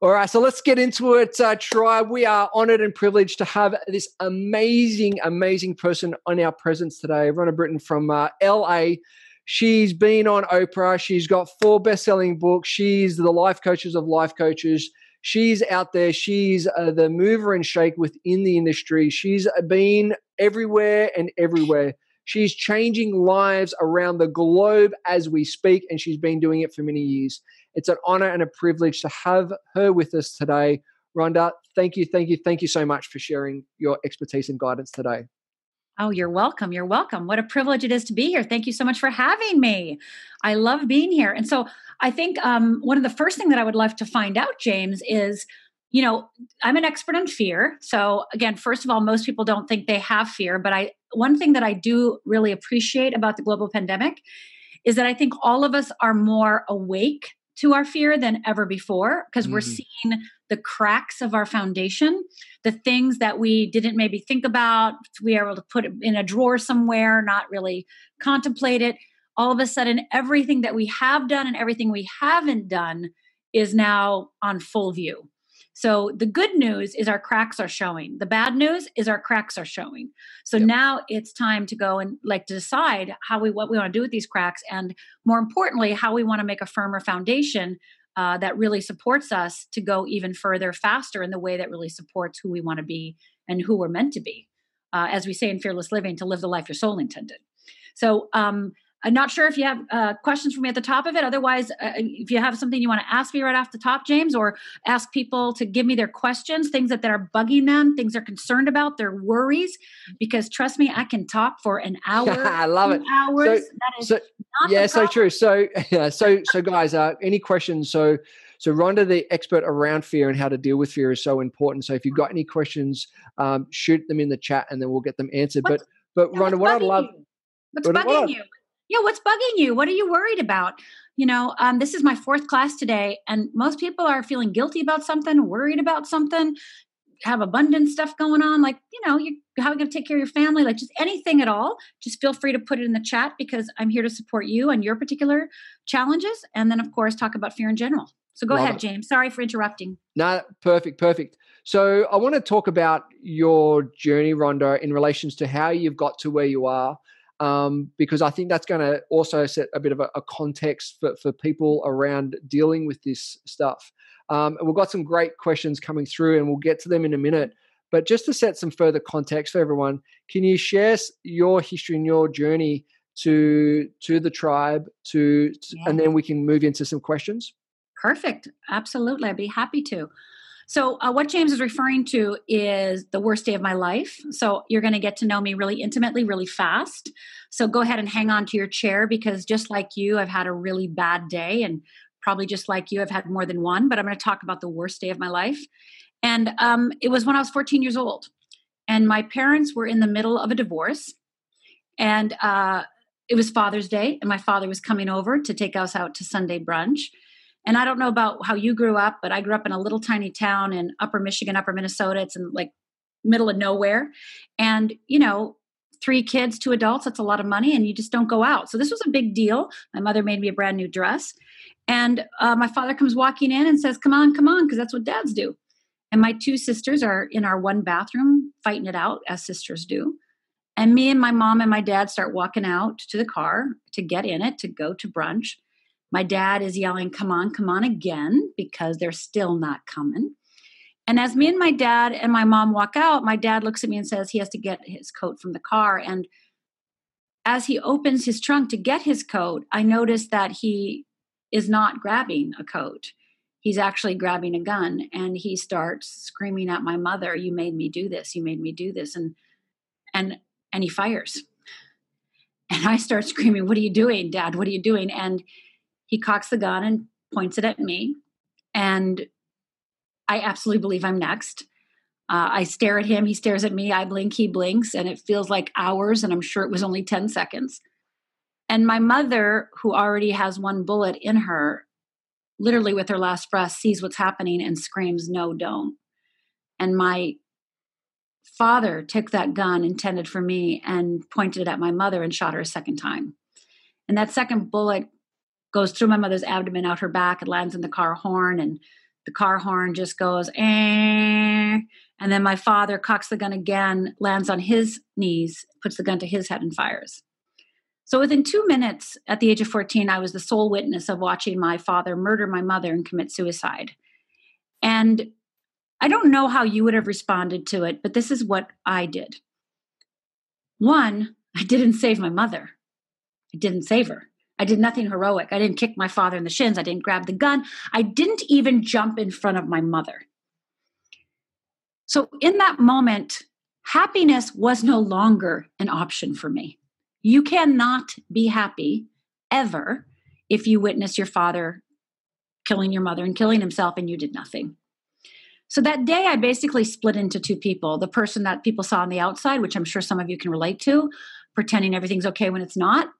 All right, so let's get into it, uh, tribe. We are honored and privileged to have this amazing, amazing person on our presence today, Rhonda Britten from uh, LA. She's been on Oprah. She's got four best-selling books. She's the life coaches of life coaches. She's out there. She's uh, the mover and shake within the industry. She's been everywhere and everywhere. She's changing lives around the globe as we speak, and she's been doing it for many years. It's an honor and a privilege to have her with us today. Rhonda, thank you, thank you, thank you so much for sharing your expertise and guidance today. Oh, you're welcome. You're welcome. What a privilege it is to be here. Thank you so much for having me. I love being here. And so I think um, one of the first thing that I would love to find out, James, is you know i'm an expert on fear. So again first of all most people don't think they have fear but i one thing that i do really appreciate about the global pandemic is that i think all of us are more awake to our fear than ever before because mm-hmm. we're seeing the cracks of our foundation the things that we didn't maybe think about we are able to put in a drawer somewhere not really contemplate it. All of a sudden everything that we have done and everything we haven't done is now on full view so the good news is our cracks are showing. The bad news is our cracks are showing. So yep. now it's time to go and like decide how we what we want to do with these cracks, and more importantly, how we want to make a firmer foundation uh, that really supports us to go even further, faster in the way that really supports who we want to be and who we're meant to be. Uh, as we say in Fearless Living, to live the life your soul intended. So um, I'm not sure if you have uh, questions for me at the top of it. Otherwise, uh, if you have something you want to ask me right off the top, James, or ask people to give me their questions, things that, that are bugging them, things they're concerned about, their worries, because trust me, I can talk for an hour. I love it. Hours. So, so yeah, so true. So, yeah, so, so guys, uh, any questions? So, so Rhonda, the expert around fear and how to deal with fear, is so important. So, if you've got any questions, um, shoot them in the chat, and then we'll get them answered. What's, but, but yeah, Rhonda, what I love. You? What's bugging what you? Yeah what's bugging you? What are you worried about? You know um, this is my fourth class today and most people are feeling guilty about something worried about something have abundant stuff going on like you know you how are you going to take care of your family like just anything at all just feel free to put it in the chat because i'm here to support you and your particular challenges and then of course talk about fear in general. So go Love ahead it. james. Sorry for interrupting. No perfect perfect. So i want to talk about your journey rhonda in relations to how you've got to where you are um, because I think that's going to also set a bit of a, a, context for, for people around dealing with this stuff. Um, and we've got some great questions coming through, and we'll get to them in a minute. But just to set some further context for everyone, can you share your history and your journey to to the tribe, to, to yeah. and then we can move into some questions? Perfect. Absolutely, I'd be happy to. So, uh, what James is referring to is the worst day of my life. So, you're going to get to know me really intimately, really fast. So, go ahead and hang on to your chair because just like you, I've had a really bad day. And probably just like you, I've had more than one. But I'm going to talk about the worst day of my life. And um, it was when I was 14 years old. And my parents were in the middle of a divorce. And uh, it was Father's Day. And my father was coming over to take us out to Sunday brunch and I don't know about how you grew up, but I grew up in a little tiny town in upper Michigan, upper Minnesota. It's in like middle of nowhere. And, you know, three kids, two adults, that's a lot of money, and you just don't go out. So this was a big deal. My mother made me a brand new dress. And uh, my father comes walking in and says, Come on, come on, because that's what dads do. And my two sisters are in our one bathroom fighting it out, as sisters do. And me and my mom and my dad start walking out to the car to get in it to go to brunch. My dad is yelling, Come on, come on again, because they're still not coming. And as me and my dad and my mom walk out, my dad looks at me and says he has to get his coat from the car. And as he opens his trunk to get his coat, I notice that he is not grabbing a coat. He's actually grabbing a gun and he starts screaming at my mother, You made me do this, you made me do this. And and and he fires. And I start screaming, What are you doing, Dad? What are you doing? And he cocks the gun and points it at me. And I absolutely believe I'm next. Uh, I stare at him, he stares at me, I blink, he blinks, and it feels like hours, and I'm sure it was only 10 seconds. And my mother, who already has one bullet in her, literally with her last breath, sees what's happening and screams, No, don't. And my father took that gun intended for me and pointed it at my mother and shot her a second time. And that second bullet goes through my mother's abdomen, out her back, and lands in the car horn. And the car horn just goes, eh. And then my father cocks the gun again, lands on his knees, puts the gun to his head, and fires. So within two minutes, at the age of 14, I was the sole witness of watching my father murder my mother and commit suicide. And I don't know how you would have responded to it, but this is what I did. One, I didn't save my mother. I didn't save her. I did nothing heroic. I didn't kick my father in the shins. I didn't grab the gun. I didn't even jump in front of my mother. So, in that moment, happiness was no longer an option for me. You cannot be happy ever if you witness your father killing your mother and killing himself and you did nothing. So that day, I basically split into two people the person that people saw on the outside, which I'm sure some of you can relate to, pretending everything's okay when it's not.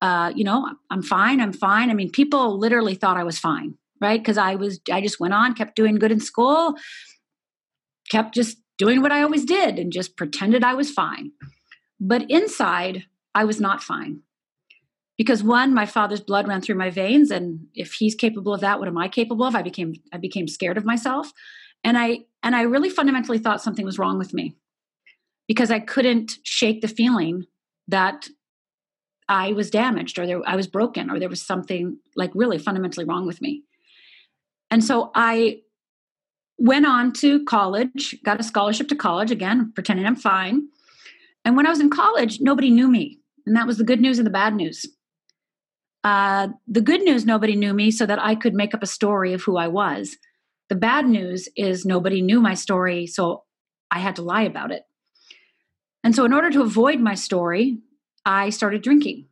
Uh, you know, I'm fine, I'm fine. I mean, people literally thought I was fine, right? Because I was, I just went on, kept doing good in school, kept just doing what I always did and just pretended I was fine. But inside, I was not fine. Because one, my father's blood ran through my veins, and if he's capable of that, what am I capable of? I became I became scared of myself and i and i really fundamentally thought something was wrong with me because i couldn't shake the feeling that i was damaged or there, i was broken or there was something like really fundamentally wrong with me. And so i went on to college got a scholarship to college again pretending i'm fine. And when i was in college nobody knew me and that was the good news and the bad news. Uh, the good news nobody knew me so that i could make up a story of who i was. The bad news is nobody knew my story, so I had to lie about it. And so, in order to avoid my story, I started drinking.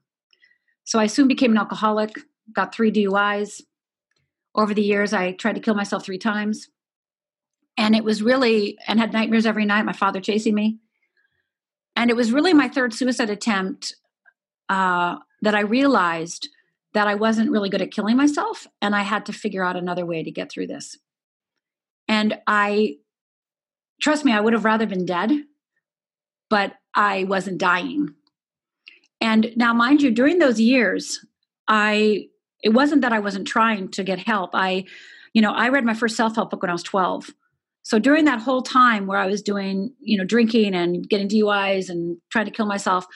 So, I soon became an alcoholic, got three DUIs. Over the years, I tried to kill myself three times. And it was really, and had nightmares every night, my father chasing me. And it was really my third suicide attempt uh, that I realized that I wasn't really good at killing myself and I had to figure out another way to get through this. And I, trust me, I would have rather been dead, but I wasn't dying. And now, mind you, during those years, I, it wasn't that I wasn't trying to get help. I, you know, I read my first self help book when I was 12. So during that whole time where I was doing, you know, drinking and getting DUIs and trying to kill myself,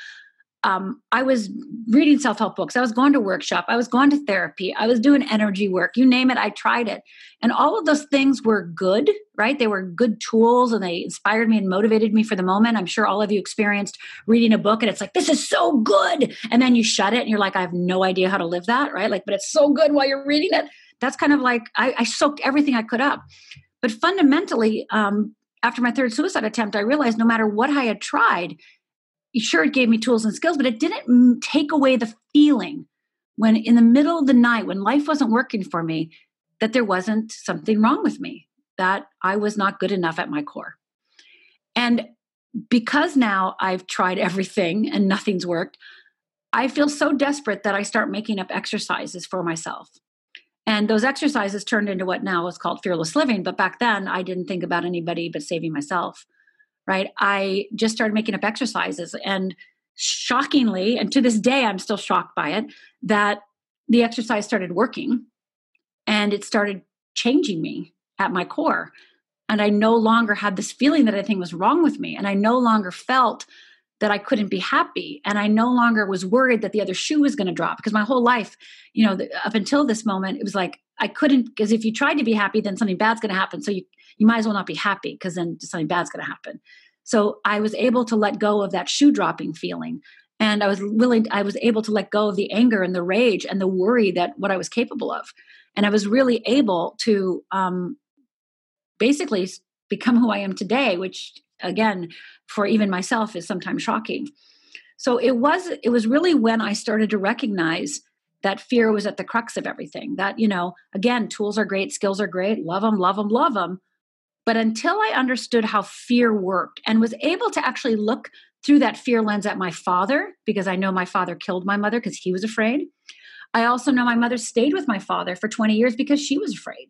um, I was reading self help books. I was going to workshop. I was going to therapy. I was doing energy work. You name it, I tried it. And all of those things were good, right? They were good tools and they inspired me and motivated me for the moment. I'm sure all of you experienced reading a book and it's like, this is so good. And then you shut it and you're like, I have no idea how to live that, right? Like, but it's so good while you're reading it. That's kind of like, I, I soaked everything I could up. But fundamentally, um, after my third suicide attempt, I realized no matter what I had tried, sure it gave me tools and skills but it didn't take away the feeling when in the middle of the night when life wasn't working for me that there wasn't something wrong with me that i was not good enough at my core. And because now i've tried everything and nothing's worked i feel so desperate that i start making up exercises for myself. And those exercises turned into what now is called fearless living but back then i didn't think about anybody but saving myself right? I just started making up exercises and shockingly, and to this day, I'm still shocked by it, that the exercise started working and it started changing me at my core. And I no longer had this feeling that anything was wrong with me. And I no longer felt that I couldn't be happy. And I no longer was worried that the other shoe was going to drop because my whole life, you know, up until this moment, it was like I couldn't, because if you tried to be happy, then something bad's going to happen. So you, you might as well not be happy because then something bad's going to happen. So I was able to let go of that shoe dropping feeling. And I was willing, I was able to let go of the anger and the rage and the worry that what I was capable of. And I was really able to um, basically become who I am today, which again, for even myself is sometimes shocking. So it was it was really when I started to recognize that fear was at the crux of everything. That, you know, again, tools are great, skills are great, love them, love them, love them. But until I understood how fear worked and was able to actually look through that fear lens at my father, because I know my father killed my mother because he was afraid. I also know my mother stayed with my father for 20 years because she was afraid.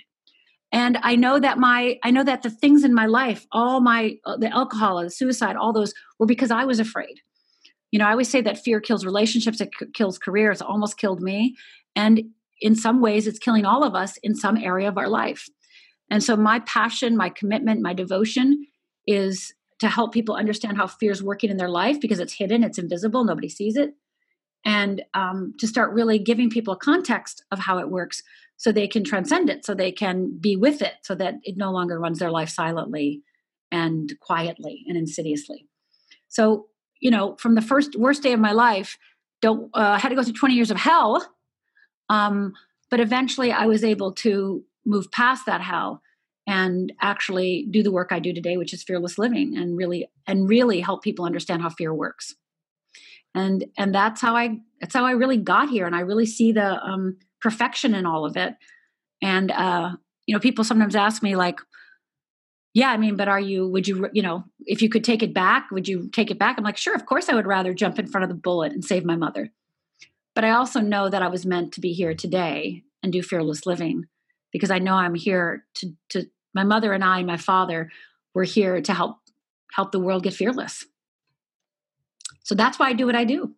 And I know that my I know that the things in my life, all my uh, the alcohol, the suicide, all those were because I was afraid. You know, I always say that fear kills relationships, it c- kills careers, almost killed me. And in some ways, it's killing all of us in some area of our life. And so my passion, my commitment, my devotion is to help people understand how fear is working in their life because it's hidden, it's invisible, nobody sees it. And um, to start really giving people a context of how it works so they can transcend it, so they can be with it, so that it no longer runs their life silently and quietly and insidiously. So, you know, from the first worst day of my life, don't uh, had to go through 20 years of hell. Um, but eventually I was able to move past that hell and actually do the work I do today, which is fearless living and really and really help people understand how fear works. And and that's how I that's how I really got here. And I really see the um, perfection in all of it. And uh, you know, people sometimes ask me like, yeah, I mean, but are you, would you, you know, if you could take it back, would you take it back? I'm like, sure, of course I would rather jump in front of the bullet and save my mother. But I also know that I was meant to be here today and do fearless living because I know I'm here to, to my mother and I, my father, were here to help help the world get fearless. So that's why I do what I do.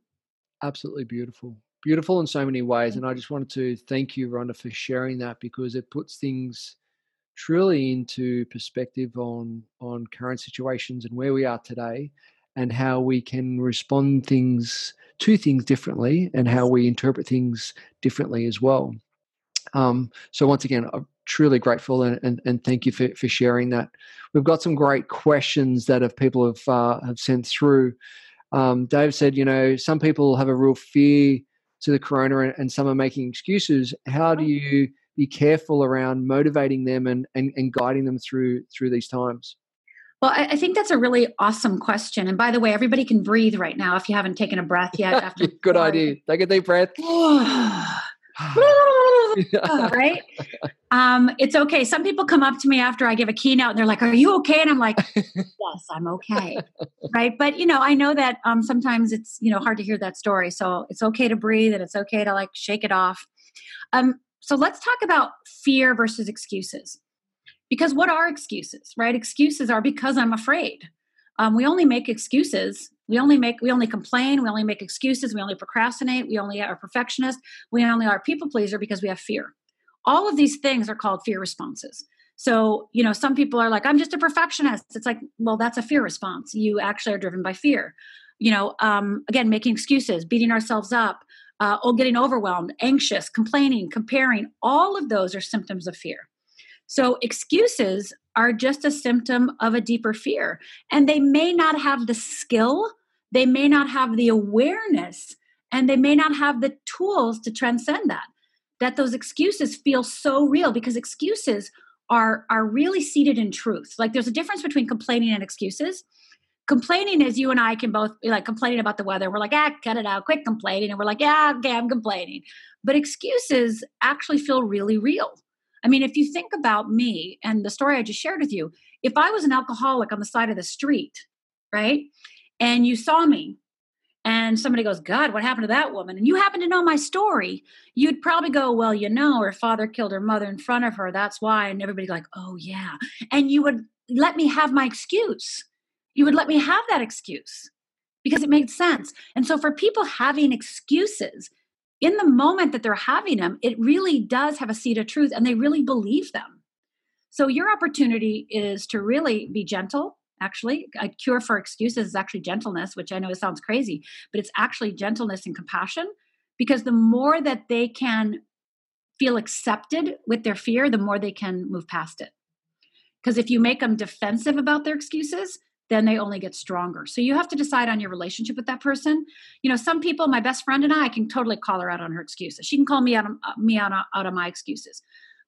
Absolutely beautiful. Beautiful in so many ways. And I just wanted to thank you, Rhonda, for sharing that because it puts things truly into perspective on on current situations and where we are today and how we can respond things to things differently and how we interpret things differently as well. Um, so once again i'm truly grateful and, and, and thank you for, for sharing that. We've got some great questions that have people have uh, have sent through. Um, dave said you know some people have a real fear to the corona and, and some are making excuses. How do you be careful around motivating them and, and, and guiding them through through these times? Well, I, I, think that's a really awesome question. And by the way, everybody can breathe right now if you haven't taken a breath yet. After Good idea. Take a deep breath. right? Um, it's okay. Some people come up to me after I give a keynote and they're like, Are you okay? And I'm like, Yes, I'm okay. right. But you know, I know that um, sometimes it's you know hard to hear that story. So it's okay to breathe and it's okay to like shake it off. Um, so let's talk about fear versus excuses. Because what are excuses, right? Excuses are because I'm afraid. Um, we only make excuses. We only make, we only complain. We only make excuses. We only procrastinate. We only are perfectionist. We only are people pleaser because we have fear. All of these things are called fear responses. So, you know, some people are like, I'm just a perfectionist. It's like, well, that's a fear response. You actually are driven by fear. You know, um, again, making excuses, beating ourselves up, uh, or getting overwhelmed, anxious, complaining, comparing, all of those are symptoms of fear. So, excuses are just a symptom of a deeper fear. And they may not have the skill, they may not have the awareness, and they may not have the tools to transcend that. That those excuses feel so real because excuses are, are really seated in truth. Like there's a difference between complaining and excuses complaining is you and I can both be like complaining about the weather. We're like, ah, cut it out, quit complaining. And we're like, yeah, okay, I'm complaining. But excuses actually feel really real. I mean, if you think about me and the story I just shared with you, if I was an alcoholic on the side of the street, right, and you saw me and somebody goes, God, what happened to that woman? And you happen to know my story, you'd probably go, Well, you know, her father killed her mother in front of her. That's why. And everybody like, Oh, yeah. And you would let me have my excuse you would let me have that excuse because it made sense. And so for people having excuses, in the moment that they're having them, it really does have a seed of truth and they really believe them. So your opportunity is to really be gentle. Actually, a cure for excuses is actually gentleness, which I know it sounds crazy, but it's actually gentleness and compassion because the more that they can feel accepted with their fear, the more they can move past it. Because if you make them defensive about their excuses, then they only get stronger. So you have to decide on your relationship with that person. You know, some people, my best friend and I, I can totally call her out on her excuses. She can call me out of, uh, me out, out of my excuses.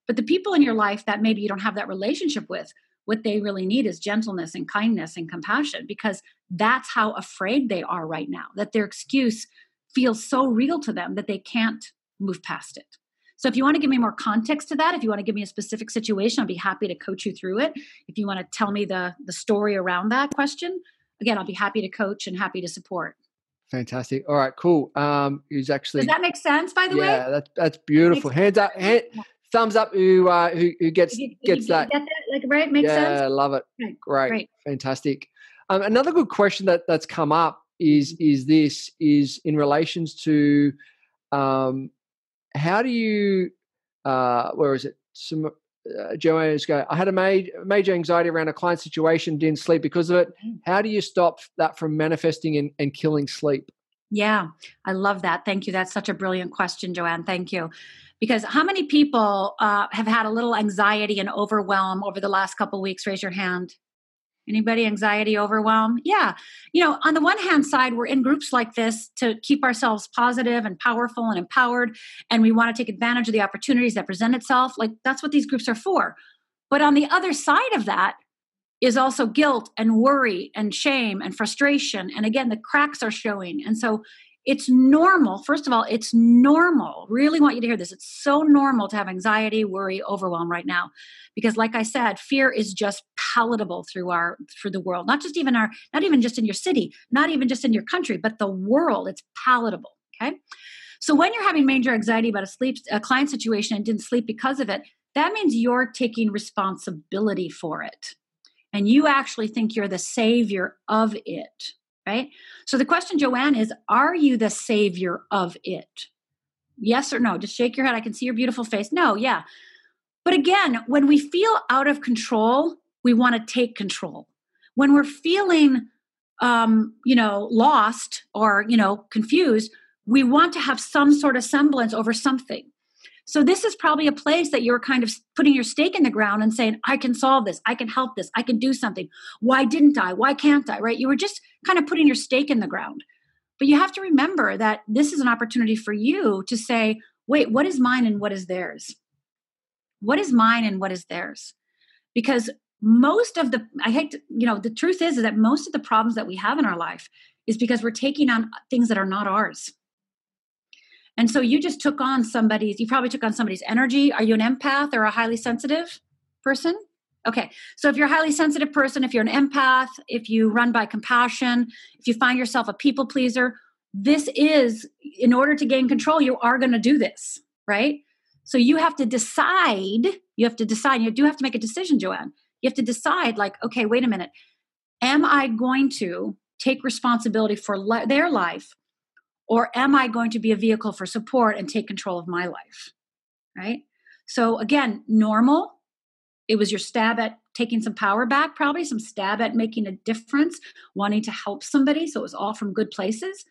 But the people in your life that maybe you don't have that relationship with, what they really need is gentleness and kindness and compassion because that's how afraid they are right now, that their excuse feels so real to them that they can't move past it. So if you want to give me more context to that, if you want to give me a specific situation, I'll be happy to coach you through it. If you want to tell me the the story around that question, again, I'll be happy to coach and happy to support. Fantastic. All right, cool. Um, who's actually does that make sense? By the yeah, way, yeah, that's that's beautiful. Hands up, hand, thumbs up. Who uh, who, who gets you, gets that. That? Like right, makes yeah, sense. Yeah, love it. Great. Great, fantastic. Um, another good question that that's come up is is this is in relations to um, how do you uh, where is it? Some uh, Joanne's go, I had a major, major anxiety around a client situation, didn't sleep because of it. Mm. How do you stop that from manifesting and, and killing sleep? Yeah, I love that. Thank you. That's such a brilliant question, Joanne. Thank you. Because how many people uh, have had a little anxiety and overwhelm over the last couple weeks? Raise your hand. Anybody anxiety, overwhelm? Yeah. You know, on the one hand side, we're in groups like this to keep ourselves positive and powerful and empowered, and we want to take advantage of the opportunities that present itself. Like that's what these groups are for. But on the other side of that is also guilt and worry and shame and frustration. And again, the cracks are showing. And so it's normal. First of all, it's normal. Really want you to hear this. It's so normal to have anxiety, worry, overwhelm right now. Because like I said, fear is just palatable through our through the world. Not just even our not even just in your city, not even just in your country, but the world. It's palatable, okay? So when you're having major anxiety about a sleep a client situation and didn't sleep because of it, that means you're taking responsibility for it. And you actually think you're the savior of it right? So the question, Joanne, is Are you the savior of it? Yes or no? Just shake your head. I can see your beautiful face. No, yeah. But again, when we feel out of control, we want to take control. When we're feeling, um, you know, lost or, you know, confused, we want to have some sort of semblance over something. So this is probably a place that you're kind of putting your stake in the ground and saying, I can solve this, I can help this, I can do something. Why didn't I? Why can't I? Right? You were just kind of putting your stake in the ground. But you have to remember that this is an opportunity for you to say, wait, what is mine and what is theirs? What is mine and what is theirs? Because most of the, I hate to, you know, the truth is, is that most of the problems that we have in our life is because we're taking on things that are not ours. And so you just took on somebody's, you probably took on somebody's energy. Are you an empath or a highly sensitive person? Okay. So if you're a highly sensitive person, if you're an empath, if you run by compassion, if you find yourself a people pleaser, this is, in order to gain control, you are going to do this, right? So you have to decide, you have to decide, you do have to make a decision, Joanne. You have to decide, like, okay, wait a minute. Am I going to take responsibility for le- their life or am I going to be a vehicle for support and take control of my life? Right? So, again, normal. It was your stab at taking some power back, probably some stab at making a difference, wanting to help somebody. So, it was all from good places.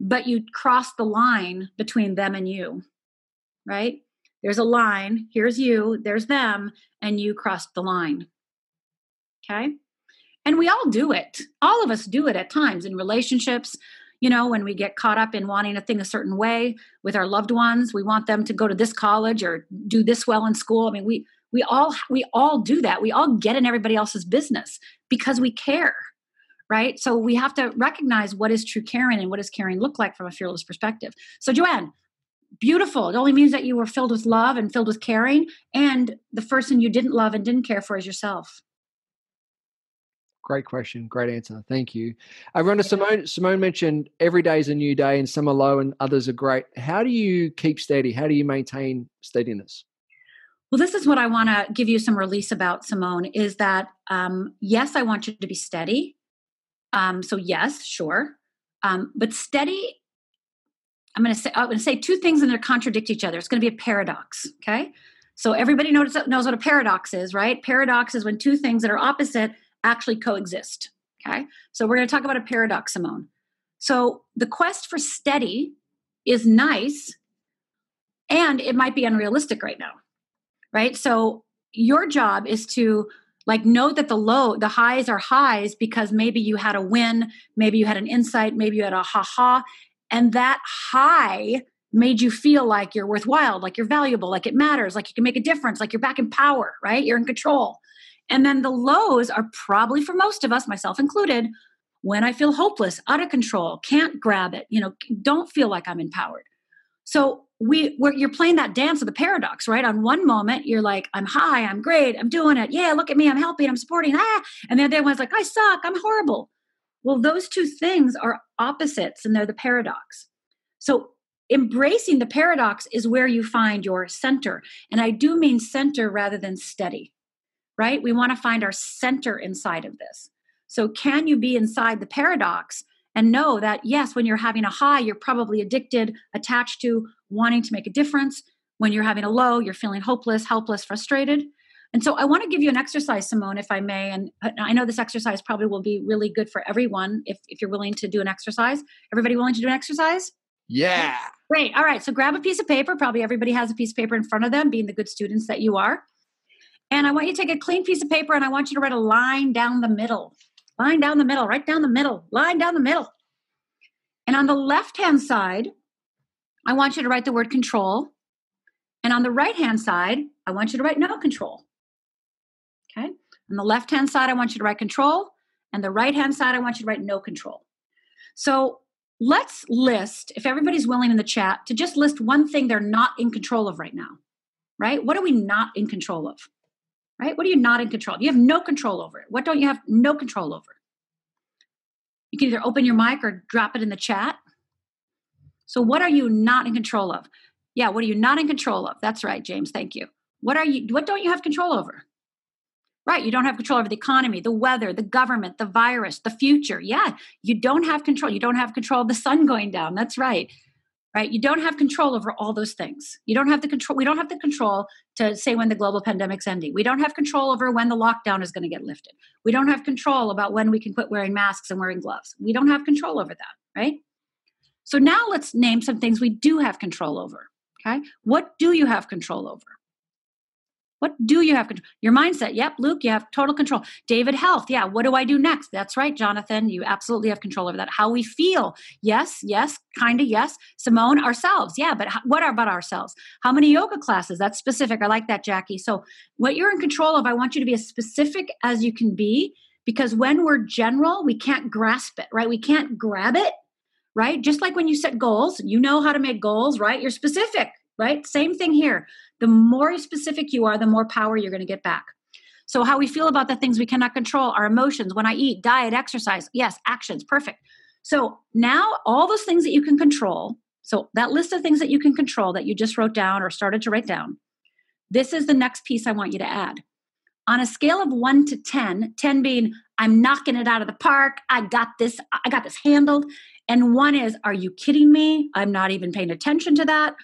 But you crossed the line between them and you, right? There's a line. Here's you, there's them, and you crossed the line. Okay? And we all do it. All of us do it at times in relationships, you know, when we get caught up in wanting a thing a certain way with our loved ones, we want them to go to this college or do this well in school. I mean, we we all we all do that. We all get in everybody else's business because we care. Right? So we have to recognize what is true caring and what does caring look like from a fearless perspective. So Joanne, beautiful. It only means that you were filled with love and filled with caring and the person you didn't love and didn't care for is yourself. Great question. Great answer. Thank you. Uh, Rhonda, Simone, Simone mentioned every day is a new day and some are low and others are great. How do you keep steady? How do you maintain steadiness? Well, this is what I want to give you some release about, Simone, is that um, yes, I want you to be steady. Um, so, yes, sure. Um, but steady, I'm going to say, I'm going to say two things and they contradict each other. It's going to be a paradox. Okay. So, everybody knows, knows what a paradox is, right? Paradox is when two things that are opposite actually coexist. Okay. So we're going to talk about a paradox, Simone. So the quest for steady is nice and it might be unrealistic right now. Right. So your job is to like know that the low the highs are highs because maybe you had a win maybe you had an insight maybe you had a ha-ha and that high made you feel like you're worthwhile like you're valuable like it matters like you can make a difference like you're back in power right you're in control and then the lows are probably for most of us, myself included, when I feel hopeless, out of control, can't grab it, you know, don't feel like I'm empowered. So we you're playing that dance of the paradox, right? On one moment, you're like, I'm high, I'm great, I'm doing it. Yeah, look at me, I'm helping, I'm supporting. Ah, and then the other one's like, I suck, I'm horrible. Well, those two things are opposites and they're the paradox. So embracing the paradox is where you find your center. And I do mean center rather than steady right? We want to find our center inside of this. So, can you be inside the paradox and know that, yes, when you're having a high, you're probably addicted, attached to wanting to make a difference. When you're having a low, you're feeling hopeless, helpless, frustrated. And so I want to give you an exercise, Simone, if I may. And I know this exercise probably will be really good for everyone if, if you're willing to do an exercise. Everybody willing to do an exercise? Yeah. Great. All right. So grab a piece of paper. Probably everybody has a piece of paper in front of them, being the good students that you are. And I want you to take a clean piece of paper and I want you to write a line down the middle. Line down the middle, right down the middle, line down the middle. And on the left hand side, I want you to write the word control. And on the right hand side, I want you to write no control. Okay. On the left hand side, I want you to write control. And the right hand side, I want you to write no control. So let's list, if everybody's willing in the chat, to just list one thing they're not in control of right now. Right? What are we not in control of? Right? What are you not in control? You have no control over it. What don't you have no control over? You can either open your mic or drop it in the chat. So, what are you not in control of? Yeah, what are you not in control of? That's right, James. Thank you. What are you what don't you have control over? Right, you don't have control over the economy, the weather, the government, the virus, the future. Yeah, you don't have control. You don't have control of the sun going down. That's right. Right? You don't have control over all those things. You don't have the control we don't have the control to say when the global pandemic's ending. We don't have control over when the lockdown is going to get lifted. We don't have control about when we can quit wearing masks and wearing gloves. We don't have control over that, right? So now let's name some things we do have control over. Okay. What do you have control over? What do you have control? Your mindset. Yep, Luke, you have total control. David, health. Yeah, what do I do next? That's right, Jonathan. You absolutely have control over that. How we feel. Yes, yes, kind of yes. Simone, ourselves. Yeah, but what about ourselves? How many yoga classes? That's specific. I like that, Jackie. So, what you're in control of, I want you to be as specific as you can be because when we're general, we can't grasp it, right? We can't grab it right? Just like when you set goals, you know how to make goals, right? You're specific, right? Same thing here. The more specific you are, the more power you're going to get back. So, how we feel about the things we cannot control, our emotions, when I eat, diet, exercise, yes, actions, perfect. So, now all those things that you can control, so that list of things that you can control that you just wrote down or started to write down, this is the next piece I want you to add. On a scale of one to 10, 10 being I'm knocking it out of the park, I got this, I got this handled, and one is, are you kidding me? I'm not even paying attention to that.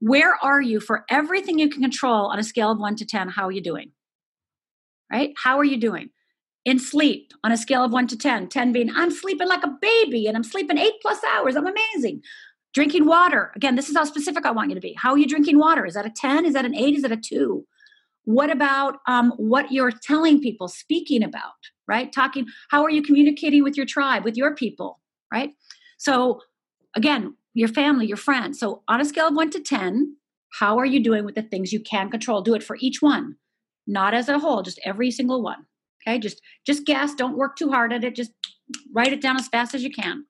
Where are you for everything you can control on a scale of one to 10? How are you doing? Right? How are you doing? In sleep, on a scale of one to 10, 10 being, I'm sleeping like a baby and I'm sleeping eight plus hours. I'm amazing. Drinking water. Again, this is how specific I want you to be. How are you drinking water? Is that a 10? Is that an 8? Is that a 2? What about um, what you're telling people, speaking about, right? Talking, how are you communicating with your tribe, with your people, right? So, again, your family, your friends. So, on a scale of one to 10, how are you doing with the things you can control? Do it for each one, not as a whole, just every single one. Okay, just just guess. Don't work too hard at it. Just write it down as fast as you can.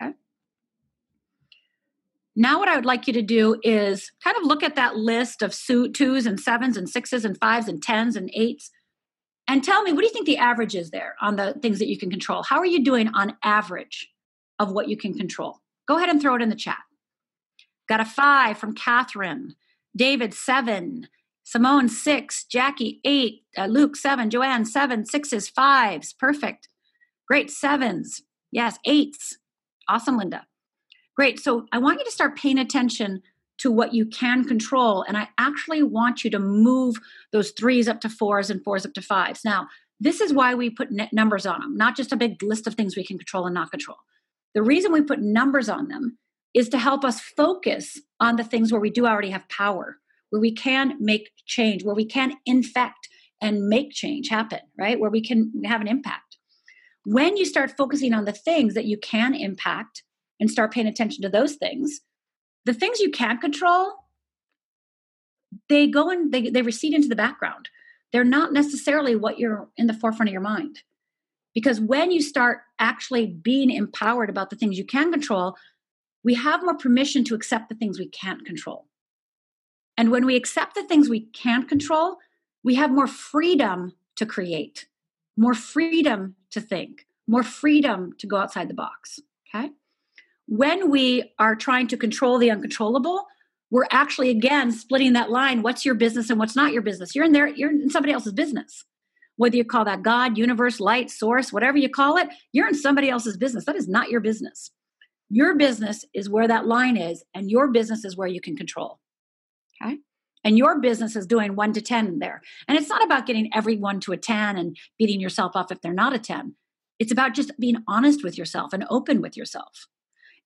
Okay. Now, what I would like you to do is kind of look at that list of twos and sevens and sixes and fives and tens and eights and tell me, what do you think the average is there on the things that you can control? How are you doing on average of what you can control? Go ahead and throw it in the chat. Got a five from Catherine. David, seven. Simone, six. Jackie, eight. Uh, Luke, seven. Joanne, seven, sixes, fives. Perfect. Great. Sevens. Yes, eights. Awesome, Linda. Great. So I want you to start paying attention to what you can control. And I actually want you to move those threes up to fours and fours up to fives. Now, this is why we put numbers on them, not just a big list of things we can control and not control. The reason we put numbers on them is to help us focus on the things where we do already have power, where we can make change, where we can infect and make change happen, right? Where we can have an impact. When you start focusing on the things that you can impact and start paying attention to those things, the things you can't control, they go and they, they recede into the background. They're not necessarily what you're in the forefront of your mind. Because when you start actually being empowered about the things you can control, we have more permission to accept the things we can't control. And when we accept the things we can't control, we have more freedom to create, more freedom to think, more freedom to go outside the box. Okay when we are trying to control the uncontrollable, we're actually again splitting that line. What's your business and what's not your business? You're in there, you're in somebody else's business. Whether you call that God, universe, light, source, whatever you call it, you're in somebody else's business. That is not your business. Your business is where that line is, and your business is where you can control. Okay. and your business is doing 1 to 10 there and it's not about getting everyone to a 10 and beating yourself up if they're not a 10 it's about just being honest with yourself and open with yourself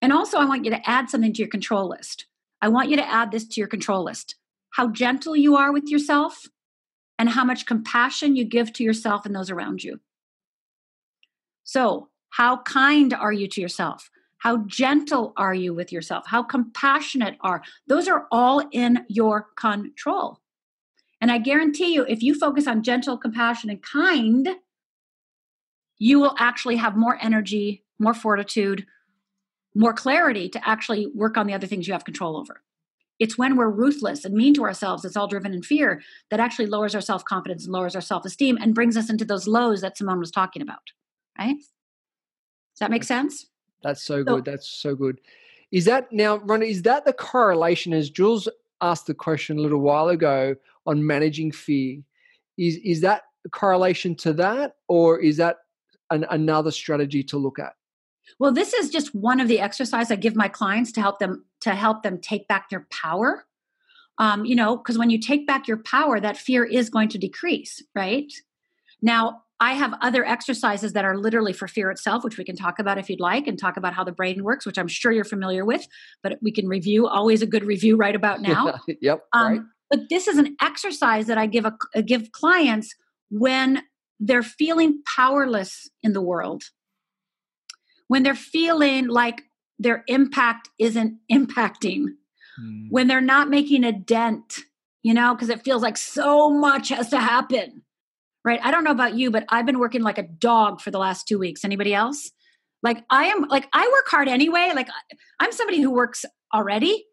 and also i want you to add something to your control list i want you to add this to your control list how gentle you are with yourself and how much compassion you give to yourself and those around you so how kind are you to yourself how gentle are you with yourself? How compassionate are? Those are all in your control. And I guarantee you, if you focus on gentle, compassion, and kind, you will actually have more energy, more fortitude, more clarity to actually work on the other things you have control over. It's when we're ruthless and mean to ourselves, it's all driven in fear, that actually lowers our self confidence and lowers our self esteem and brings us into those lows that Simone was talking about. Right? Does that make sense? That's so good. So, That's so good. Is that now, Ron? Is that the correlation? As Jules asked the question a little while ago on managing fear, is is that correlation to that, or is that an, another strategy to look at? Well, this is just one of the exercises I give my clients to help them to help them take back their power. Um, you know, because when you take back your power, that fear is going to decrease, right? Now, I have other exercises that are literally for fear itself, which we can talk about if you'd like, and talk about how the brain works, which I'm sure you're familiar with, but we can review. Always a good review right about now. yep. Um, right. But this is an exercise that I give a, give clients when they're feeling powerless in the world, when they're feeling like their impact isn't impacting, hmm. when they're not making a dent, you know, because it feels like so much has to happen right? I don't know about you, but I've been working like a dog for the last two weeks. Anybody else? Like I am like I work hard anyway. Like I'm somebody who works already,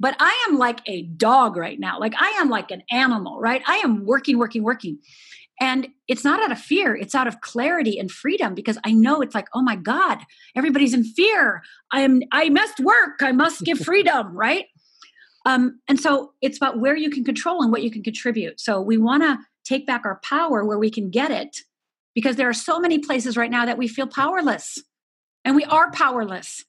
but I am like a dog right now. Like I am like an animal, right? I am working, working, working. And it's not out of fear, it's out of clarity and freedom because I know it's like, oh my God, everybody's in fear. I am I must work, I must give freedom, right? Um, and so it's about where you can control and what you can contribute. So we want to take back our power where we can get it because there are so many places right now that we feel powerless and we are powerless.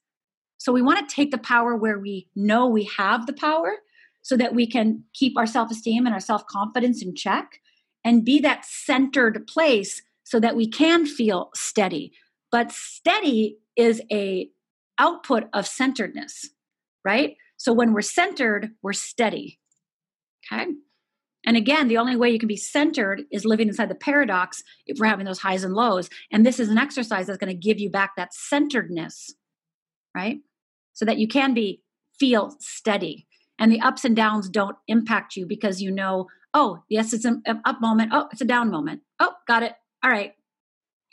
So we want to take the power where we know we have the power so that we can keep our self esteem and our self confidence in check and be that centered place so that we can feel steady. But steady is a output of centeredness, right? So when we're centered, we're steady. Okay? And again, the only way you can be centered is living inside the paradox if we're having those highs and lows. And this is an exercise that's going to give you back that centeredness, right? So that you can be feel steady and the ups and downs don't impact you because you know, oh, yes, it's an up moment. Oh, it's a down moment. Oh, got it. All right.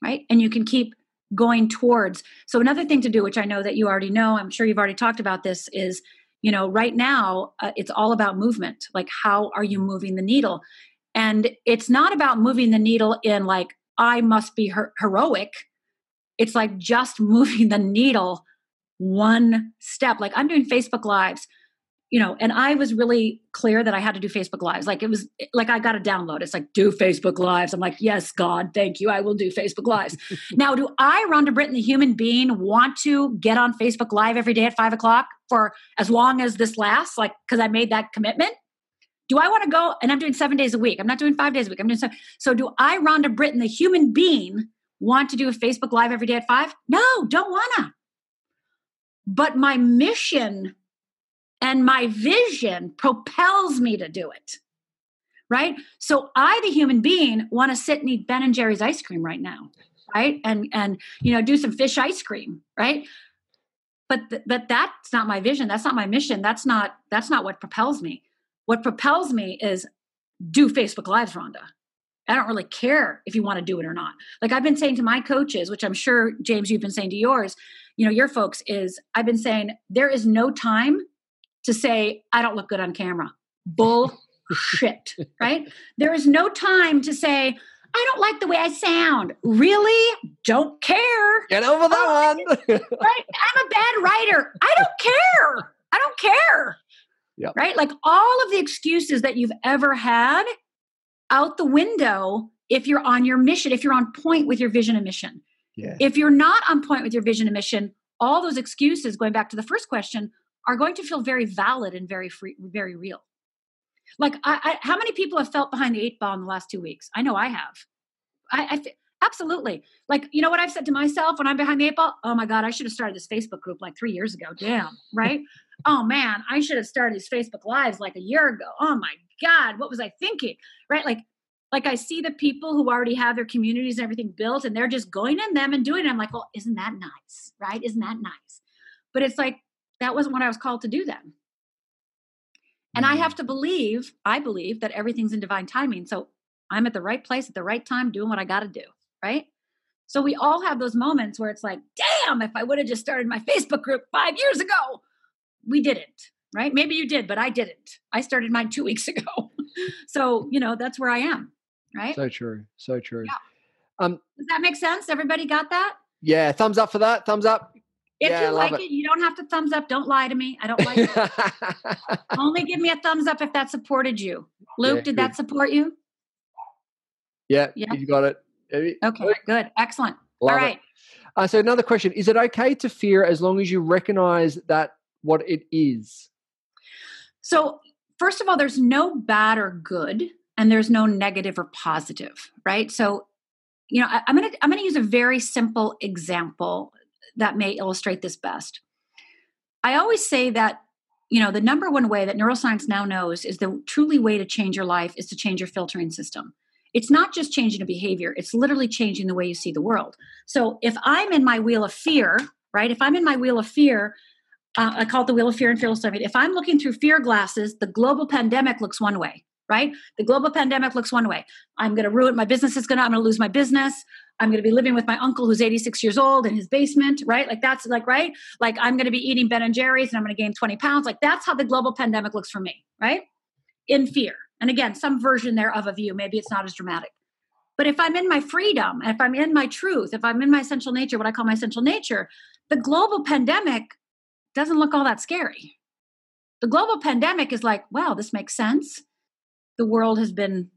Right. And you can keep going towards. So, another thing to do, which I know that you already know, I'm sure you've already talked about this, is you know right now uh, it's all about movement like how are you moving the needle and it's not about moving the needle in like i must be her- heroic it's like just moving the needle one step like i'm doing facebook lives you know, and I was really clear that I had to do Facebook Lives. Like it was like I got a download. It's like, do Facebook Lives. I'm like, yes, God, thank you. I will do Facebook Lives. now, do I, Rhonda Britten, the human being, want to get on Facebook Live every day at five o'clock for as long as this lasts? Like, because I made that commitment? Do I want to go? And I'm doing seven days a week. I'm not doing five days a week. I'm doing seven. So, do I, Rhonda Britten, the human being, want to do a Facebook Live every day at five? No, don't wanna. But my mission and my vision propels me to do it right? So i the human being want to sit and eat ben and jerry's ice cream right now right? And and you know do some fish ice cream right? But th- but that's not my vision that's not my mission that's not that's not what propels me. What propels me is do facebook lives rhonda. I don't really care if you want to do it or not. Like i've been saying to my coaches which i'm sure james you've been saying to yours you know your folks is i've been saying there is no time to say, I don't look good on camera. Bullshit, right? There is no time to say, I don't like the way I sound. Really? Don't care. Get over that oh, one. right? I'm a bad writer. I don't care. I don't care. Yep. Right? Like all of the excuses that you've ever had out the window if you're on your mission, if you're on point with your vision and mission. Yeah. If you're not on point with your vision and mission, all those excuses, going back to the first question, are going to feel very valid and very free, very real. Like, I, I, how many people have felt behind the eight ball in the last two weeks? I know I have. I, I absolutely. Like, you know what I've said to myself when I'm behind the eight ball? Oh my God, I should have started this Facebook group like three years ago. Damn, right? oh man, I should have started these Facebook lives like a year ago. Oh my God, what was I thinking? Right? Like, like I see the people who already have their communities and everything built and they're just going in them and doing it. I'm like, well, isn't that nice? Right? Isn't that nice? But it's like, that wasn't what I was called to do then. And I have mm. to believe, I believe that everything's in divine timing. So I'm at the right place at the right time doing what I got to do. Right. So we all have those moments where it's like, damn, if I would have just started my Facebook group five years ago, we didn't. Right. Maybe you did, but I didn't. I started mine two weeks ago. so, you know, that's where I am. Right. So true. So true. Yeah. Um, Does that make sense? Everybody got that? Yeah. Thumbs up for that. Thumbs up. If yeah, you like it. it. you don't have to thumbs up. Don't lie to me. I don't like it. Only give me a thumbs up if that supported you. Luke, yeah, did good. that support you? Yeah, yeah, you got it. Okay, good. Excellent. Love All right. Uh, so another question: Is it okay to fear as long as you recognize that what it is? So first of all, there's no bad or good, and there's no negative or positive, right? So, you know, I, I'm gonna I'm gonna use a very simple example that may illustrate this best. I always say that you know the number one way that neuroscience now knows is the truly way to change your life is to change your filtering system. It's not just changing a behavior it's literally changing the way you see the world. So if i'm in my wheel of fear right if i'm in my wheel of fear uh, i call it the wheel of fear and fearless living if i'm looking through fear glasses the global pandemic looks one way right? The global pandemic looks one way. I'm going to ruin my business is going to i'm going to lose my business I'm going to be living with my uncle who's 86 years old in his basement, right? Like that's like, right? Like I'm going to be eating Ben and Jerry's and I'm going to gain 20 pounds. Like that's how the global pandemic looks for me, right? In fear. And again, some version there of a view. Maybe it's not as dramatic. But if I'm in my freedom, if I'm in my truth, if I'm in my essential nature, what I call my essential nature, the global pandemic doesn't look all that scary. The global pandemic is like, wow, this makes sense. The world has been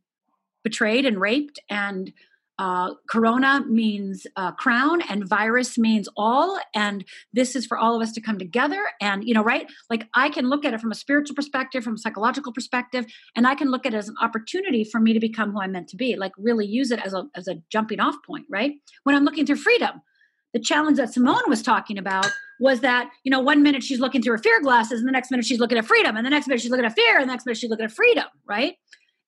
betrayed and raped and uh, corona means uh, crown and virus means all and this is for all of us to come together and you know right? Like i can look at it from a spiritual perspective from a psychological perspective and i can look at it as an opportunity for me to become who i'm meant to be like really use it as a as a jumping off point right? When i'm looking through freedom. The challenge that simone was talking about was that you know one minute she's looking through her fear glasses and the next minute she's looking at freedom and the next minute she's looking at fear and the next minute she's looking at freedom right?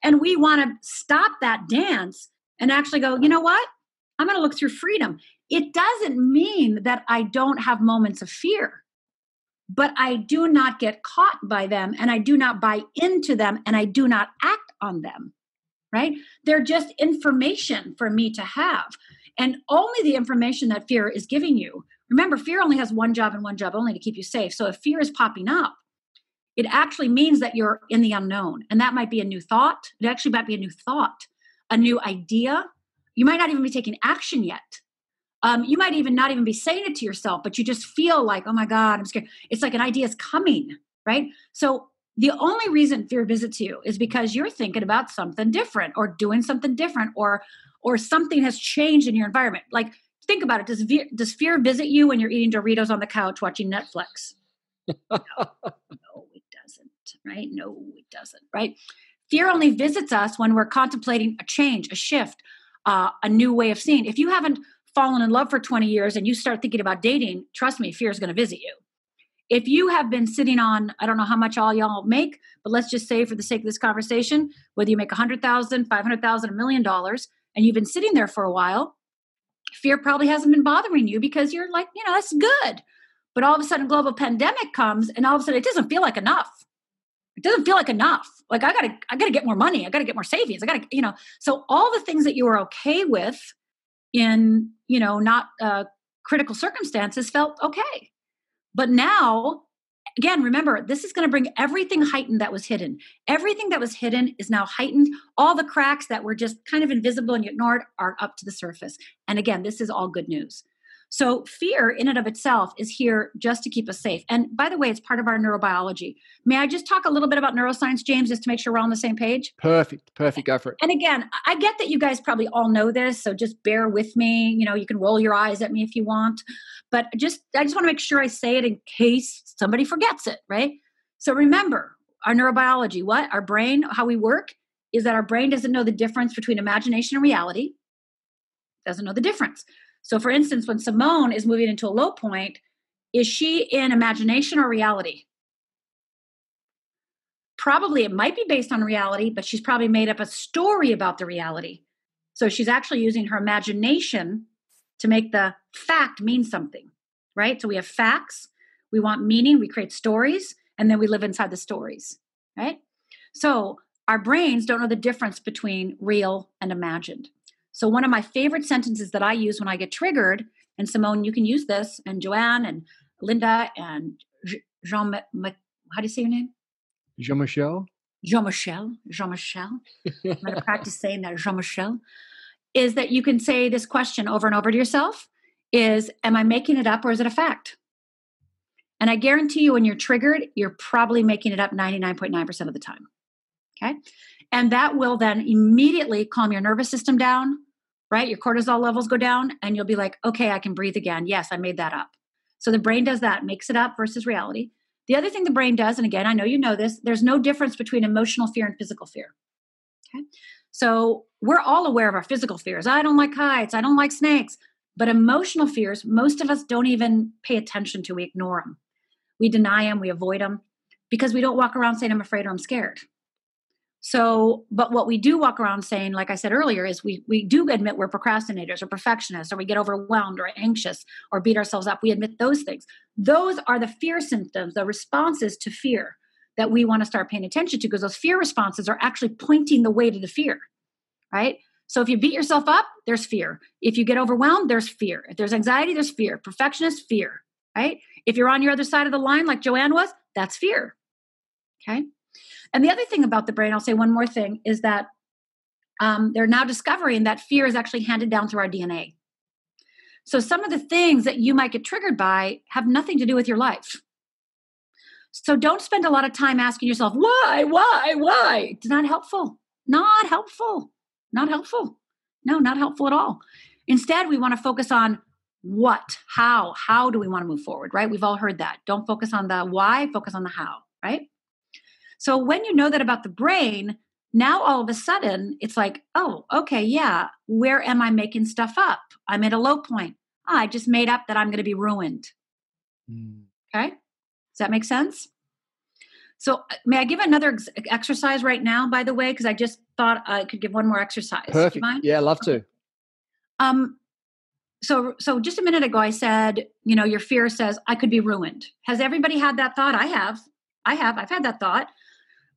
And we want to stop that dance and actually go, you know what? I'm going to look through freedom. It doesn't mean that I don't have moments of fear, but I do not get caught by them and I do not buy into them and I do not act on them, right? They're just information for me to have. And only the information that fear is giving you. Remember, fear only has one job and one job only to keep you safe. So if fear is popping up, it actually means that you're in the unknown. And that might be a new thought. It actually might be a new thought a new idea. You might not even be taking action yet. Um, you might even not even be saying it to yourself, but you just feel like, oh my God, I'm scared. It's like an idea is coming, right? So the only reason fear visits you is because you're thinking about something different or doing something different or or something has changed in your environment. Like think about it. Does fear, does fear visit you when you're eating Doritos on the couch watching Netflix? no, no, it doesn't. Right? No, it doesn't. Right? Fear only visits us when we're contemplating a change, a shift, uh, a new way of seeing. If you haven't fallen in love for 20 years and you start thinking about dating, trust me, fear is going to visit you. If you have been sitting on, I don't know how much all y'all make, but let's just say for the sake of this conversation, whether you make 100,000, 500,000, a million dollars, and you've been sitting there for a while, fear probably hasn't been bothering you because you're like, you know, that's good. But all of a sudden, global pandemic comes, and all of a sudden, it doesn't feel like enough it doesn't feel like enough. Like i gotta i gotta get more money. I gotta get more savings. I gotta you know so all the things that you were okay with in you know not uh, critical circumstances felt okay. But now again remember this is going to bring everything heightened that was hidden. Everything that was hidden is now heightened. All the cracks that were just kind of invisible and ignored are up to the surface. And again this is all good news so, fear in and of itself is here just to keep us safe. And by the way, it's part of our neurobiology. May I just talk a little bit about neuroscience, James, just to make sure we're on the same page? Perfect. Perfect. Go for it. And again, I get that you guys probably all know this, so just bear with me. You know, you can roll your eyes at me if you want, but just I just want to make sure I say it in case somebody forgets it, right? So remember, our neurobiology, what? Our brain, how we work is that our brain doesn't know the difference between imagination and reality. Doesn't know the difference. So, for instance, when Simone is moving into a low point, is she in imagination or reality? Probably it might be based on reality, but she's probably made up a story about the reality. So she's actually using her imagination to make the fact mean something, right? So we have facts, we want meaning, we create stories, and then we live inside the stories, right? So our brains don't know the difference between real and imagined. So one of my favorite sentences that I use when I get triggered, and Simone, you can use this, and Joanne and Linda and Jean, how do you say your name? Jean Michel. Jean Michel. Jean Michel. I'm going to practice saying that Jean Michel. Is that you can say this question over and over to yourself: Is am I making it up or is it a fact? And I guarantee you, when you're triggered, you're probably making it up 99.9% of the time. Okay. And that will then immediately calm your nervous system down, right? Your cortisol levels go down, and you'll be like, okay, I can breathe again. Yes, I made that up. So the brain does that, makes it up versus reality. The other thing the brain does, and again, I know you know this, there's no difference between emotional fear and physical fear. Okay. So we're all aware of our physical fears. I don't like heights. I don't like snakes. But emotional fears, most of us don't even pay attention to. We ignore them. We deny them. We avoid them because we don't walk around saying, I'm afraid or I'm scared. So, but what we do walk around saying, like I said earlier, is we we do admit we're procrastinators or perfectionists or we get overwhelmed or anxious or beat ourselves up. We admit those things. Those are the fear symptoms, the responses to fear that we want to start paying attention to because those fear responses are actually pointing the way to the fear. Right? So if you beat yourself up, there's fear. If you get overwhelmed, there's fear. If there's anxiety, there's fear. Perfectionist, fear. Right? If you're on your other side of the line, like Joanne was, that's fear. Okay. And the other thing about the brain, I'll say one more thing, is that um, they're now discovering that fear is actually handed down through our DNA. So some of the things that you might get triggered by have nothing to do with your life. So don't spend a lot of time asking yourself, why, why, why? It's not helpful. Not helpful. Not helpful. No, not helpful at all. Instead, we want to focus on what, how, how do we want to move forward, right? We've all heard that. Don't focus on the why, focus on the how, right? So when you know that about the brain, now all of a sudden it's like, oh, okay, yeah, where am I making stuff up? I'm at a low point. Oh, I just made up that I'm going to be ruined. Mm. Okay. Does that make sense? So, uh, may I give another ex- exercise right now, by the way? Because I just thought I could give one more exercise. Perfect. Yeah, I'd love to. Um, so, so just a minute ago, I said, you know, your fear says I could be ruined. Has everybody had that thought? I have. I have. I've had that thought.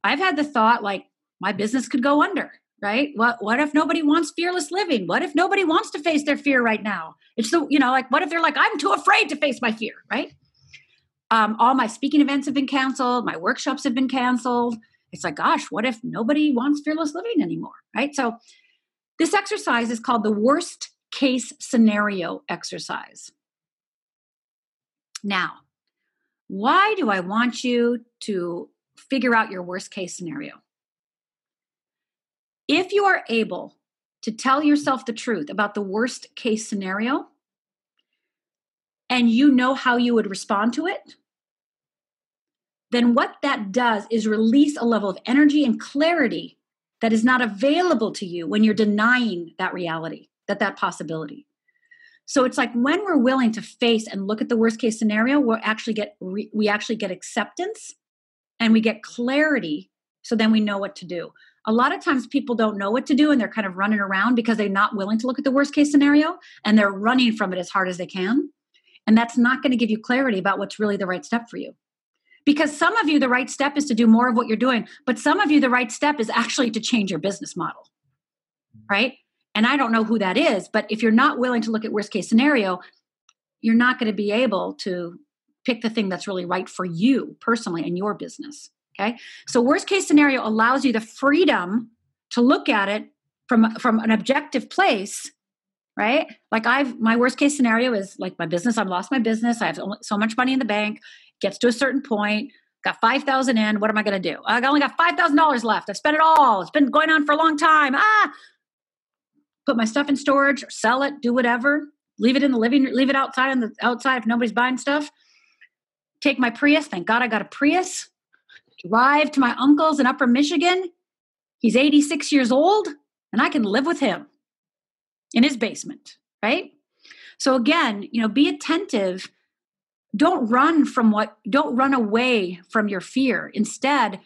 I've had the thought like my business could go under, right? What what if nobody wants fearless living? What if nobody wants to face their fear right now? It's the, you know, like what if they're like, I'm too afraid to face my fear, right? Um, all my speaking events have been canceled, my workshops have been canceled. It's like, gosh, what if nobody wants fearless living anymore? Right. So this exercise is called the worst case scenario exercise. Now, why do I want you to figure out your worst case scenario. If you are able to tell yourself the truth about the worst case scenario and you know how you would respond to it, then what that does is release a level of energy and clarity that is not available to you when you're denying that reality, that that possibility. So it's like when we're willing to face and look at the worst case scenario, we actually get we actually get acceptance and we get clarity so then we know what to do. A lot of times people don't know what to do and they're kind of running around because they're not willing to look at the worst case scenario and they're running from it as hard as they can and that's not going to give you clarity about what's really the right step for you. Because some of you the right step is to do more of what you're doing but some of you the right step is actually to change your business model mm-hmm. right? And i don't know who that is but if you're not willing to look at worst case scenario you're not going to be able to pick the thing that's really right for you personally and your business. Okay. So, worst case scenario allows you the freedom to look at it from, from an objective place, right? Like, I've my worst case scenario is like my business, I've lost my business, I have so much money in the bank, gets to a certain point, got 5000 in, what am I going to do? I only got $5,000 left. I've spent it all. It's been going on for a long time. Ah, put my stuff in storage, or sell it, do whatever, leave it in the living, leave it outside on the outside if nobody's buying stuff take my Prius. Thank God I got a Prius. drive to my uncle's in Upper Michigan. He's 86 years old, and I can live with him in his basement, right? So again, you know, be attentive. Don't run from what, don't run away from your fear. Instead,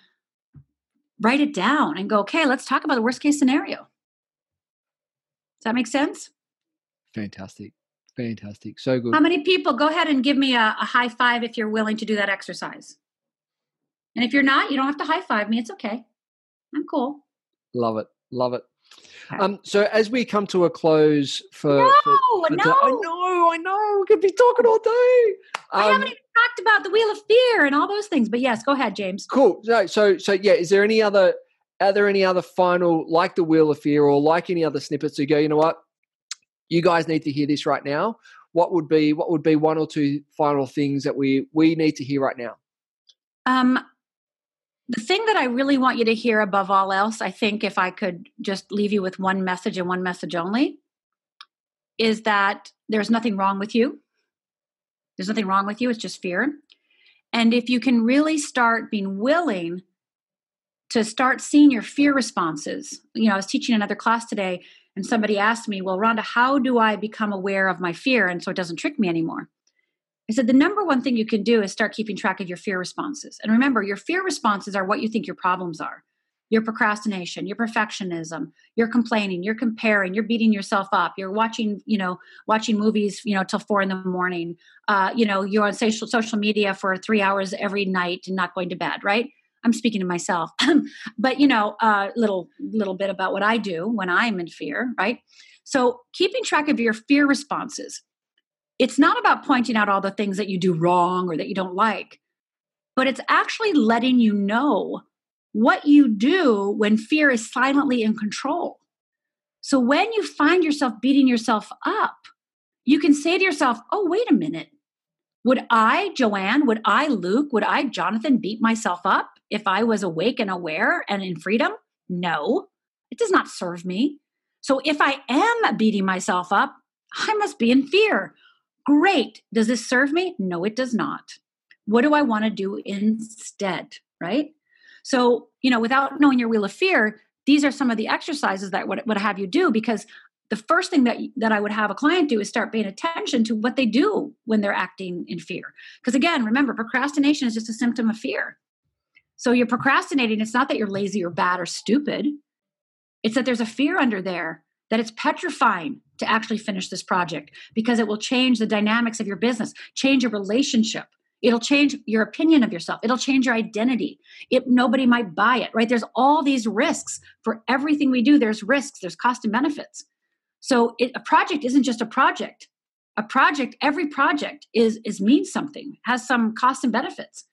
write it down and go, okay, let's talk about the worst case scenario. Does that make sense? Fantastic. Fantastic. So good. How many people? Go ahead and give me a, a high five if you're willing to do that exercise. And if you're not, you don't have to high five me. It's okay. I'm cool. Love it. Love it. Um, so as we come to a close for, no, for, for no. the, I know, I know, we could be talking all day. Um, I haven't even talked about the wheel of fear and all those things, but yes, go ahead, James. Cool. So, so, so yeah. Is there any other? Are there any other final, like the wheel of fear, or like any other snippets? To go, you know what? You guys need to hear this right now. What would be what would be one or two final things that we we need to hear right now? Um, the thing that I really want you to hear above all else, I think, if I could just leave you with one message and one message only, is that there's nothing wrong with you. There's nothing wrong with you, it's just fear. And if you can really start being willing to start seeing your fear responses, you know, I was teaching another class today and somebody asked me, Well, Rhonda, how do I become aware of my fear and so it doesn't trick me anymore? I said, the number one thing you can do is start keeping track of your fear responses. And remember, your fear responses are what you think your problems are your procrastination, your perfectionism, you're complaining, you're comparing, you're beating yourself up, you're watching, you know, watching movies, you know, till four in the morning. Uh, you know, you're on social social media for three hours every night and not going to bed, right? I'm speaking to myself, but you know, a uh, little little bit about what I do when I'm in fear, right? So keeping track of your fear responses it's not about pointing out all the things that you do wrong or that you don't like, but it's actually letting you know what you do when fear is silently in control. So when you find yourself beating yourself up, you can say to yourself, oh, wait a minute. Would I, Joanne, would I, Luke, would I, Jonathan, beat myself up if I was awake and aware and in freedom? No, it does not serve me. So if I am beating myself up, I must be in fear. Great. Does this serve me? No, it does not. What do I want to do instead? Right? So, you know, without knowing your wheel of fear, these are some of the exercises that would, would have you do because the first thing that that I would have a client do is start paying attention to what they do when they're acting in fear. Because again, remember, procrastination is just a symptom of fear. So you're procrastinating. It's not that you're lazy or bad or stupid. It's that there's a fear under there that it's petrifying to actually finish this project because it will change the dynamics of your business, change your relationship. It'll change your opinion of yourself. It'll change your identity. It nobody might buy it, right? There's all these risks for everything we do. There's risks, there's cost and benefits. So it, a project isn't just a project. A project, every project is is means something, has some cost and benefits.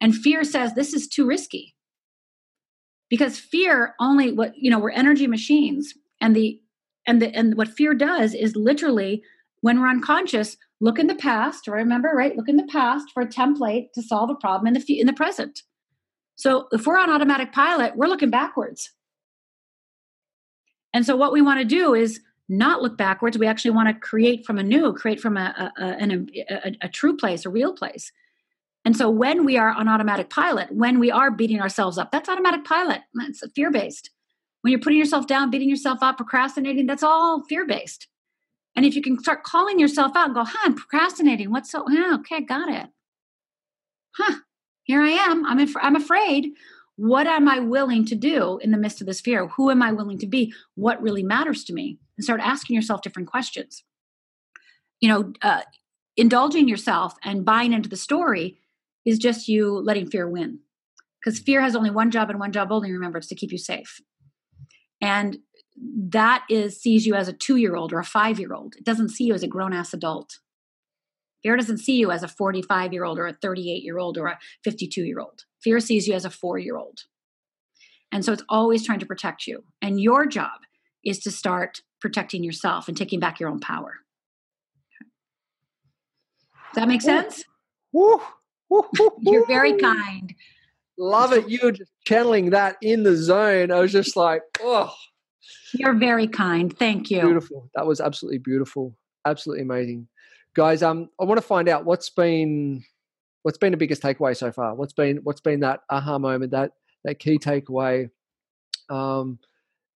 And fear says this is too risky. Because fear only what you know, we're energy machines and the and the, and what fear does is literally when we're unconscious look in the past remember right? Look in the past for a template to solve a problem in the in the present. So if we're on automatic pilot we're looking backwards. And so what we want to do is not look backwards we actually want to create from a new create from a, a, a, a, a true place a real place and so when we are on automatic pilot when we are beating ourselves up that's automatic pilot that's fear based when you're putting yourself down, beating yourself up, procrastinating, that's all fear based. And if you can start calling yourself out and go, huh, I'm procrastinating. What's so, huh, okay, got it. Huh, here I am. I'm, inf- I'm afraid. What am I willing to do in the midst of this fear? Who am I willing to be? What really matters to me? And start asking yourself different questions. You know, uh, indulging yourself and buying into the story is just you letting fear win. Because mm-hmm. fear has only one job and one job only, remember, it's to keep you safe. And that is sees you as a two year old or a five year old it doesn't see you as a grown ass adult. Fear doesn't see you as a 45 year old or a 38 year old or a 52 year old fear sees you as a four year old and so it's always trying to protect you. And your job is to start protecting yourself and taking back your own power. Does that make sense? Woo. You're very kind Love it. You were just channeling that in the zone. I was just like, oh. You're very kind. Thank you. Beautiful. That was absolutely beautiful. Absolutely amazing. Guys, um, I want to find out what's been what's been the biggest takeaway so far? What's been what's been that aha moment that that key takeaway? Um,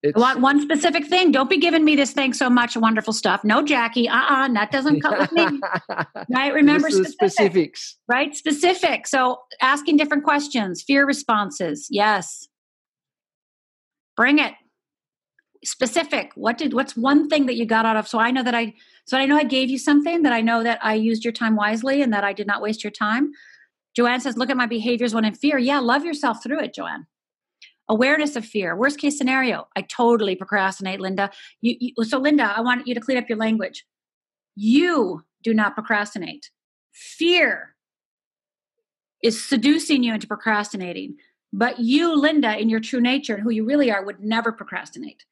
it's, want one specific thing. Don't be giving me this thanks so much, wonderful stuff. No, Jackie. Uh uh-uh, uh that doesn't come with me. right? Remember specific, specifics. Right? Specific. So asking different questions, fear responses. Yes. Bring it. Specific. What did what's one thing that you got out of so I know that I so I know I gave you something that I know that I used your time wisely and that I did not waste your time. Joanne says, look at my behaviors when in fear. Yeah, love yourself through it, Joanne awareness of fear worst case scenario. I totally procrastinate linda. You, you, so linda i want you to clean up your language. You do not procrastinate. Fear is seducing you into procrastinating but you linda in your true nature and who you really are would never procrastinate.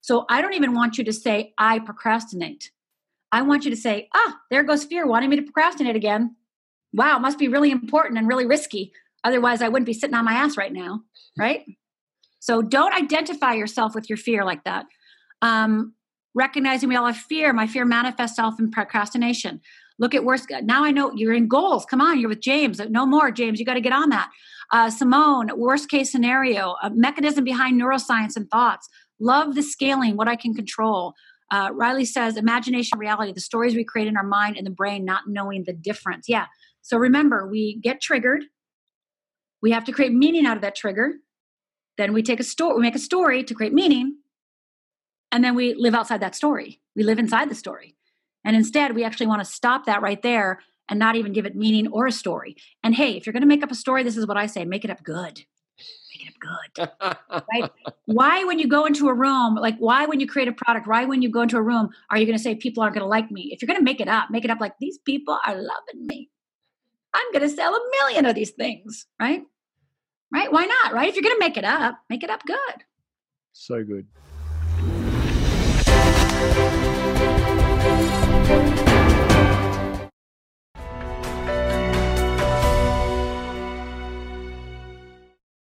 So i don't even want you to say i procrastinate. I want you to say ah there goes fear wanting me to procrastinate again. Wow must be really important and really risky. Otherwise i wouldn't be sitting on my ass right now right so don't identify yourself with your fear like that. Um, recognizing we all have fear. My fear manifests itself in procrastination. Look at worst. Now I know you're in goals. Come on, you're with James. No more, James. You got to get on that. Uh, Simone, worst case scenario, a mechanism behind neuroscience and thoughts. Love the scaling, what I can control. Uh, Riley says, imagination, reality, the stories we create in our mind and the brain, not knowing the difference. Yeah. So remember, we get triggered. We have to create meaning out of that trigger. Then we take a story, we make a story to create meaning, and then we live outside that story. We live inside the story. And instead, we actually want to stop that right there and not even give it meaning or a story. And hey, if you're going to make up a story, this is what I say make it up good. Make it up good. right? Why, when you go into a room, like why, when you create a product, why, when you go into a room, are you going to say people aren't going to like me? If you're going to make it up, make it up like these people are loving me. I'm going to sell a million of these things, right? Right? Why not, right? If you're going to make it up, make it up good. So good.